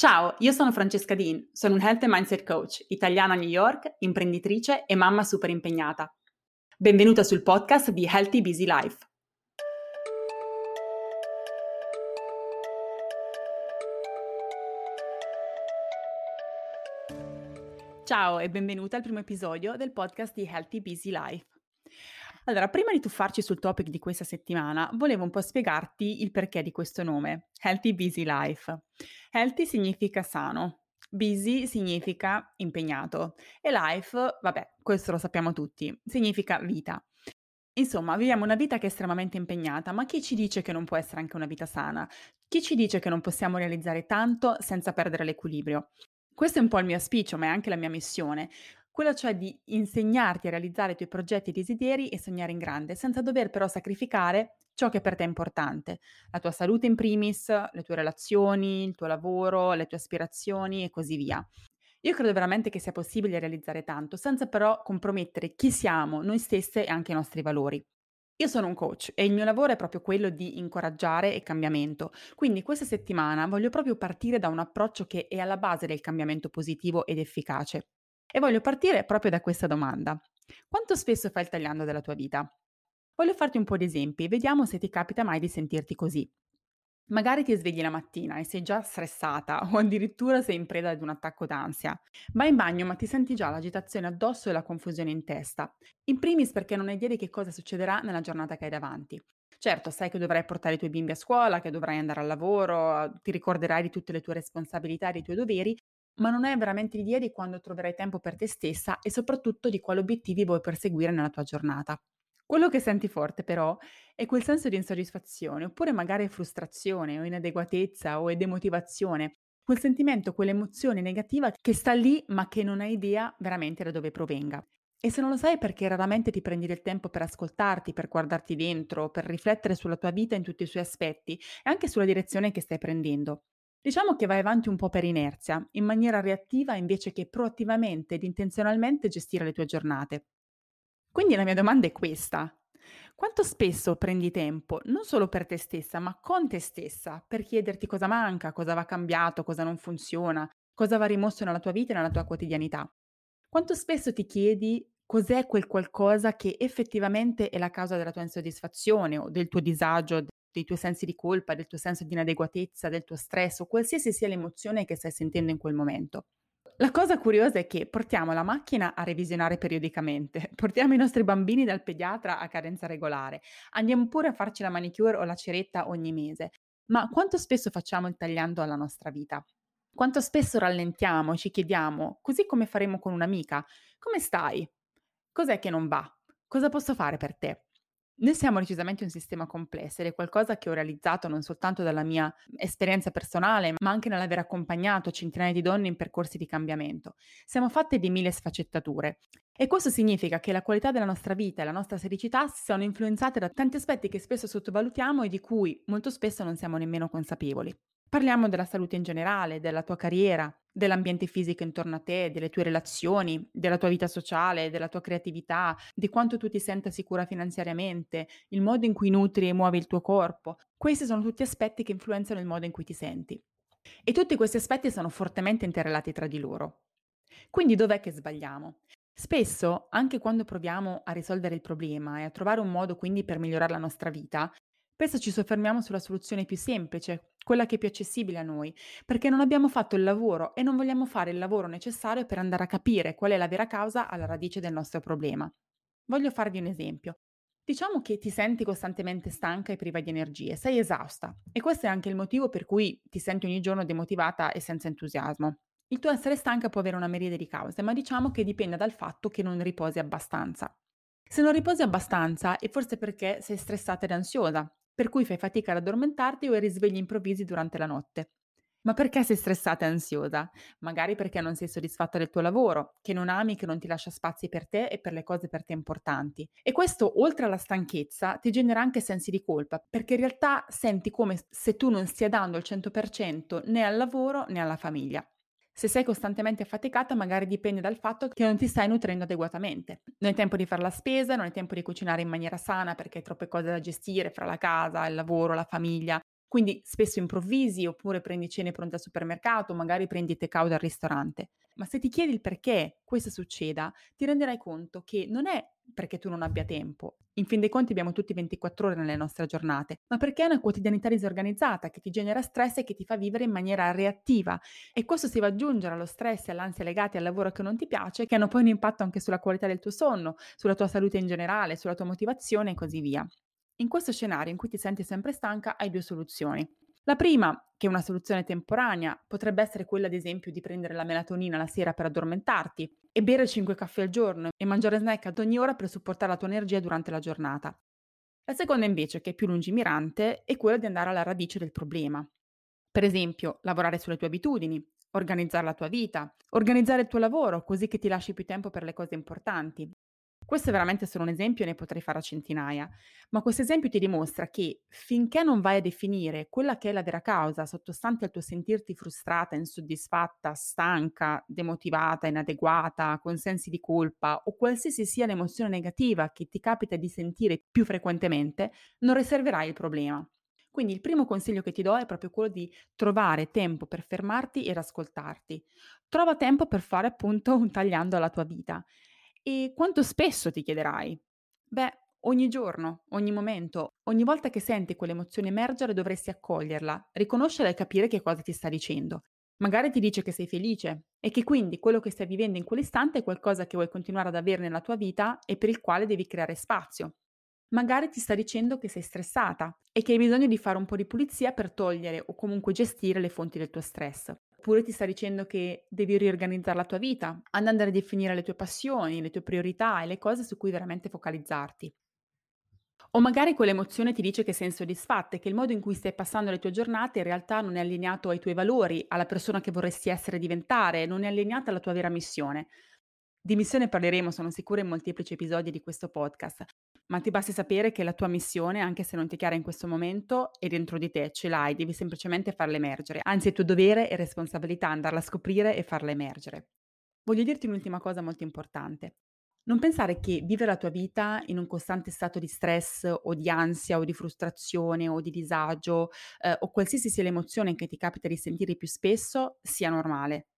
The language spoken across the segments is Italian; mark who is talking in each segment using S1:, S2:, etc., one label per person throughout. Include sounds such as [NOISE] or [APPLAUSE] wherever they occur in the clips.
S1: Ciao, io sono Francesca Dean, sono un Health and Mindset Coach, italiana a New York, imprenditrice e mamma super impegnata. Benvenuta sul podcast di Healthy Busy Life. Ciao e benvenuta al primo episodio del podcast di Healthy Busy Life. Allora, prima di tuffarci sul topic di questa settimana, volevo un po' spiegarti il perché di questo nome, Healthy Busy Life. Healthy significa sano, busy significa impegnato e life, vabbè, questo lo sappiamo tutti, significa vita. Insomma, viviamo una vita che è estremamente impegnata, ma chi ci dice che non può essere anche una vita sana? Chi ci dice che non possiamo realizzare tanto senza perdere l'equilibrio? Questo è un po' il mio auspicio, ma è anche la mia missione quello cioè di insegnarti a realizzare i tuoi progetti e desideri e sognare in grande, senza dover però sacrificare ciò che per te è importante, la tua salute in primis, le tue relazioni, il tuo lavoro, le tue aspirazioni e così via. Io credo veramente che sia possibile realizzare tanto, senza però compromettere chi siamo, noi stesse e anche i nostri valori. Io sono un coach e il mio lavoro è proprio quello di incoraggiare il cambiamento. Quindi questa settimana voglio proprio partire da un approccio che è alla base del cambiamento positivo ed efficace. E voglio partire proprio da questa domanda. Quanto spesso fai il tagliando della tua vita? Voglio farti un po' di esempi, vediamo se ti capita mai di sentirti così. Magari ti svegli la mattina e sei già stressata [LAUGHS] o addirittura sei in preda ad un attacco d'ansia. Vai in bagno ma ti senti già l'agitazione addosso e la confusione in testa. In primis perché non hai idea di che cosa succederà nella giornata che hai davanti. Certo, sai che dovrai portare i tuoi bimbi a scuola, che dovrai andare al lavoro, ti ricorderai di tutte le tue responsabilità e dei tuoi doveri, ma non hai veramente l'idea di quando troverai tempo per te stessa e soprattutto di quali obiettivi vuoi perseguire nella tua giornata. Quello che senti forte però è quel senso di insoddisfazione, oppure magari frustrazione o inadeguatezza o demotivazione, quel sentimento, quell'emozione negativa che sta lì ma che non hai idea veramente da dove provenga. E se non lo sai perché raramente ti prendi del tempo per ascoltarti, per guardarti dentro, per riflettere sulla tua vita in tutti i suoi aspetti e anche sulla direzione che stai prendendo. Diciamo che vai avanti un po' per inerzia, in maniera reattiva invece che proattivamente ed intenzionalmente gestire le tue giornate. Quindi la mia domanda è questa. Quanto spesso prendi tempo, non solo per te stessa, ma con te stessa, per chiederti cosa manca, cosa va cambiato, cosa non funziona, cosa va rimosso nella tua vita e nella tua quotidianità? Quanto spesso ti chiedi cos'è quel qualcosa che effettivamente è la causa della tua insoddisfazione o del tuo disagio, dei tuoi sensi di colpa, del tuo senso di inadeguatezza, del tuo stress o qualsiasi sia l'emozione che stai sentendo in quel momento. La cosa curiosa è che portiamo la macchina a revisionare periodicamente, [LAUGHS] portiamo i nostri bambini dal pediatra a cadenza regolare, andiamo pure a farci la manicure o la ceretta ogni mese, ma quanto spesso facciamo il tagliando alla nostra vita? Quanto spesso rallentiamo e ci chiediamo, così come faremo con un'amica, come stai? Cos'è che non va? Cosa posso fare per te? Noi siamo decisamente un sistema complesso ed è qualcosa che ho realizzato non soltanto dalla mia esperienza personale, ma anche nell'aver accompagnato centinaia di donne in percorsi di cambiamento. Siamo fatte di mille sfaccettature e questo significa che la qualità della nostra vita e la nostra felicità sono influenzate da tanti aspetti che spesso sottovalutiamo e di cui molto spesso non siamo nemmeno consapevoli. Parliamo della salute in generale, della tua carriera, dell'ambiente fisico intorno a te, delle tue relazioni, della tua vita sociale, della tua creatività, di quanto tu ti senta sicura finanziariamente, il modo in cui nutri e muovi il tuo corpo. Questi sono tutti aspetti che influenzano il modo in cui ti senti. E tutti questi aspetti sono fortemente interrelati tra di loro. Quindi dov'è che sbagliamo? Spesso, anche quando proviamo a risolvere il problema e a trovare un modo quindi per migliorare la nostra vita, Spesso ci soffermiamo sulla soluzione più semplice, quella che è più accessibile a noi, perché non abbiamo fatto il lavoro e non vogliamo fare il lavoro necessario per andare a capire qual è la vera causa alla radice del nostro problema. Voglio farvi un esempio. Diciamo che ti senti costantemente stanca e priva di energie, sei esausta e questo è anche il motivo per cui ti senti ogni giorno demotivata e senza entusiasmo. Il tuo essere stanca può avere una miriade di cause, ma diciamo che dipende dal fatto che non riposi abbastanza. Se non riposi abbastanza è forse perché sei stressata ed ansiosa, per cui fai fatica ad addormentarti o hai risvegli improvvisi durante la notte. Ma perché sei stressata e ansiosa? Magari perché non sei soddisfatta del tuo lavoro, che non ami, che non ti lascia spazi per te e per le cose per te importanti. E questo, oltre alla stanchezza, ti genera anche sensi di colpa, perché in realtà senti come se tu non stia dando il 100% né al lavoro né alla famiglia. Se sei costantemente affaticata, magari dipende dal fatto che non ti stai nutrendo adeguatamente. Non hai tempo di fare la spesa, non hai tempo di cucinare in maniera sana perché hai troppe cose da gestire fra la casa, il lavoro, la famiglia. Quindi spesso improvvisi oppure prendi cene pronte al supermercato, magari prendi take-out al ristorante. Ma se ti chiedi il perché questo succeda, ti renderai conto che non è perché tu non abbia tempo. In fin dei conti abbiamo tutti 24 ore nelle nostre giornate, ma perché è una quotidianità disorganizzata che ti genera stress e che ti fa vivere in maniera reattiva. E questo si va ad aggiungere allo stress e all'ansia legati al lavoro che non ti piace, che hanno poi un impatto anche sulla qualità del tuo sonno, sulla tua salute in generale, sulla tua motivazione e così via. In questo scenario in cui ti senti sempre stanca hai due soluzioni. La prima, che è una soluzione temporanea, potrebbe essere quella ad esempio di prendere la melatonina la sera per addormentarti e bere 5 caffè al giorno e mangiare snack ad ogni ora per supportare la tua energia durante la giornata. La seconda invece, che è più lungimirante, è quella di andare alla radice del problema. Per esempio, lavorare sulle tue abitudini, organizzare la tua vita, organizzare il tuo lavoro così che ti lasci più tempo per le cose importanti, questo è veramente solo un esempio, ne potrei fare a centinaia, ma questo esempio ti dimostra che finché non vai a definire quella che è la vera causa sottostante al tuo sentirti frustrata, insoddisfatta, stanca, demotivata, inadeguata, con sensi di colpa o qualsiasi sia l'emozione negativa che ti capita di sentire più frequentemente, non risolverai il problema. Quindi il primo consiglio che ti do è proprio quello di trovare tempo per fermarti ed ascoltarti. Trova tempo per fare appunto un tagliando alla tua vita e quanto spesso ti chiederai? Beh, ogni giorno, ogni momento, ogni volta che senti quell'emozione emergere dovresti accoglierla, riconoscerla e capire che cosa ti sta dicendo. Magari ti dice che sei felice e che quindi quello che stai vivendo in quell'istante è qualcosa che vuoi continuare ad avere nella tua vita e per il quale devi creare spazio. Magari ti sta dicendo che sei stressata e che hai bisogno di fare un po' di pulizia per togliere o comunque gestire le fonti del tuo stress. Oppure ti sta dicendo che devi riorganizzare la tua vita, andare a definire le tue passioni, le tue priorità e le cose su cui veramente focalizzarti. O magari quell'emozione ti dice che sei insoddisfatta e che il modo in cui stai passando le tue giornate in realtà non è allineato ai tuoi valori, alla persona che vorresti essere e diventare, non è allineata alla tua vera missione. Di missione parleremo, sono sicura, in molteplici episodi di questo podcast, ma ti basti sapere che la tua missione, anche se non ti è chiara in questo momento, è dentro di te, ce l'hai, devi semplicemente farla emergere. Anzi, è tuo dovere e responsabilità andarla a scoprire e farla emergere. Voglio dirti un'ultima cosa molto importante. Non pensare che vivere la tua vita in un costante stato di stress o di ansia o di frustrazione o di disagio eh, o qualsiasi sia l'emozione che ti capita di sentire più spesso sia normale.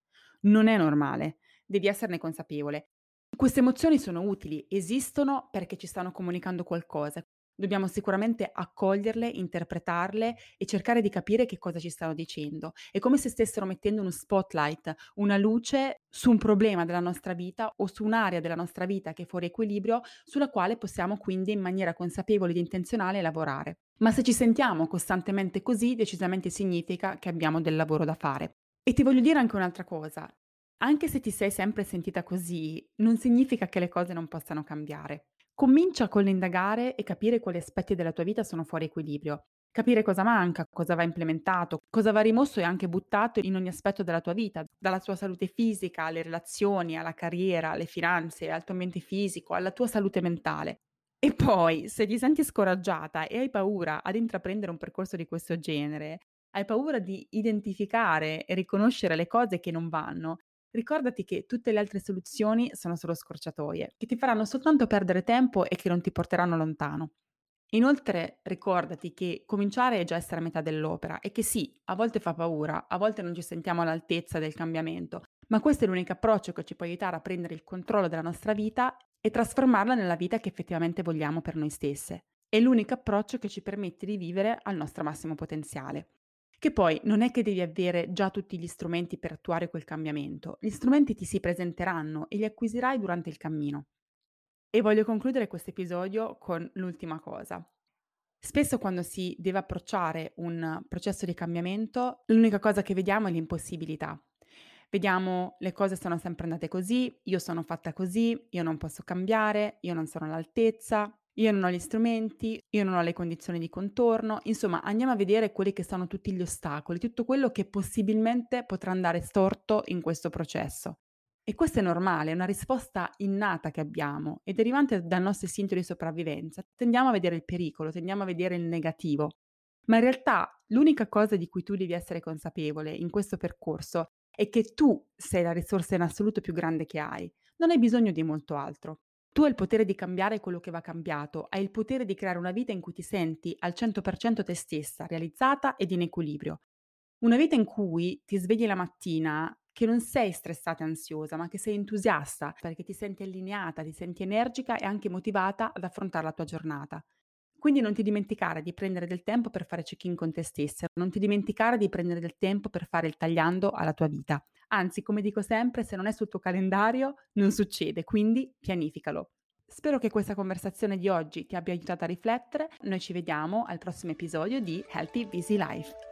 S1: Non è normale devi esserne consapevole. Queste emozioni sono utili, esistono perché ci stanno comunicando qualcosa. Dobbiamo sicuramente accoglierle, interpretarle e cercare di capire che cosa ci stanno dicendo. È come se stessero mettendo uno spotlight, una luce su un problema della nostra vita o su un'area della nostra vita che è fuori equilibrio, sulla quale possiamo quindi in maniera consapevole ed intenzionale lavorare. Ma se ci sentiamo costantemente così, decisamente significa che abbiamo del lavoro da fare. E ti voglio dire anche un'altra cosa, anche se ti sei sempre sentita così, non significa che le cose non possano cambiare. Comincia con l'indagare e capire quali aspetti della tua vita sono fuori equilibrio. Capire cosa manca, cosa va implementato, cosa va rimosso e anche buttato in ogni aspetto della tua vita, dalla tua salute fisica alle relazioni, alla carriera, alle finanze, al tuo ambiente fisico, alla tua salute mentale. E poi, se ti senti scoraggiata e hai paura ad intraprendere un percorso di questo genere, hai paura di identificare e riconoscere le cose che non vanno, ricordati che tutte le altre soluzioni sono solo scorciatoie, che ti faranno soltanto perdere tempo e che non ti porteranno lontano. Inoltre ricordati che cominciare è già essere a metà dell'opera e che sì, a volte fa paura, a volte non ci sentiamo all'altezza del cambiamento, ma questo è l'unico approccio che ci può aiutare a prendere il controllo della nostra vita e trasformarla nella vita che effettivamente vogliamo per noi stesse. È l'unico approccio che ci permette di vivere al nostro massimo potenziale. Che poi non è che devi avere già tutti gli strumenti per attuare quel cambiamento, gli strumenti ti si presenteranno e li acquisirai durante il cammino. E voglio concludere questo episodio con l'ultima cosa. Spesso quando si deve approcciare un processo di cambiamento, l'unica cosa che vediamo è l'impossibilità. Vediamo le cose sono sempre andate così, io sono fatta così, io non posso cambiare, io non sono all'altezza, io non ho gli strumenti, io non ho le condizioni di contorno, insomma andiamo a vedere quelli che sono tutti gli ostacoli, tutto quello che possibilmente potrà andare storto in questo processo. E questo è normale, è una risposta innata che abbiamo e derivante dal nostro istinto di sopravvivenza. Tendiamo a vedere il pericolo, tendiamo a vedere il negativo. Ma in realtà l'unica cosa di cui tu devi essere consapevole in questo percorso è che tu sei la risorsa in assoluto più grande che hai. Non hai bisogno di molto altro. Tu hai il potere di cambiare quello che va cambiato, hai il potere di creare una vita in cui ti senti al 100% te stessa, realizzata ed in equilibrio. Una vita in cui ti svegli la mattina che non sei stressata e ansiosa, ma che sei entusiasta perché ti senti allineata, ti senti energica e anche motivata ad affrontare la tua giornata. Quindi non ti dimenticare di prendere del tempo per fare check-in con te stessa, non ti dimenticare di prendere del tempo per fare il tagliando alla tua vita. Anzi, come dico sempre, se non è sul tuo calendario non succede, quindi pianificalo. Spero che questa conversazione di oggi ti abbia aiutato a riflettere. Noi ci vediamo al prossimo episodio di Healthy Busy Life.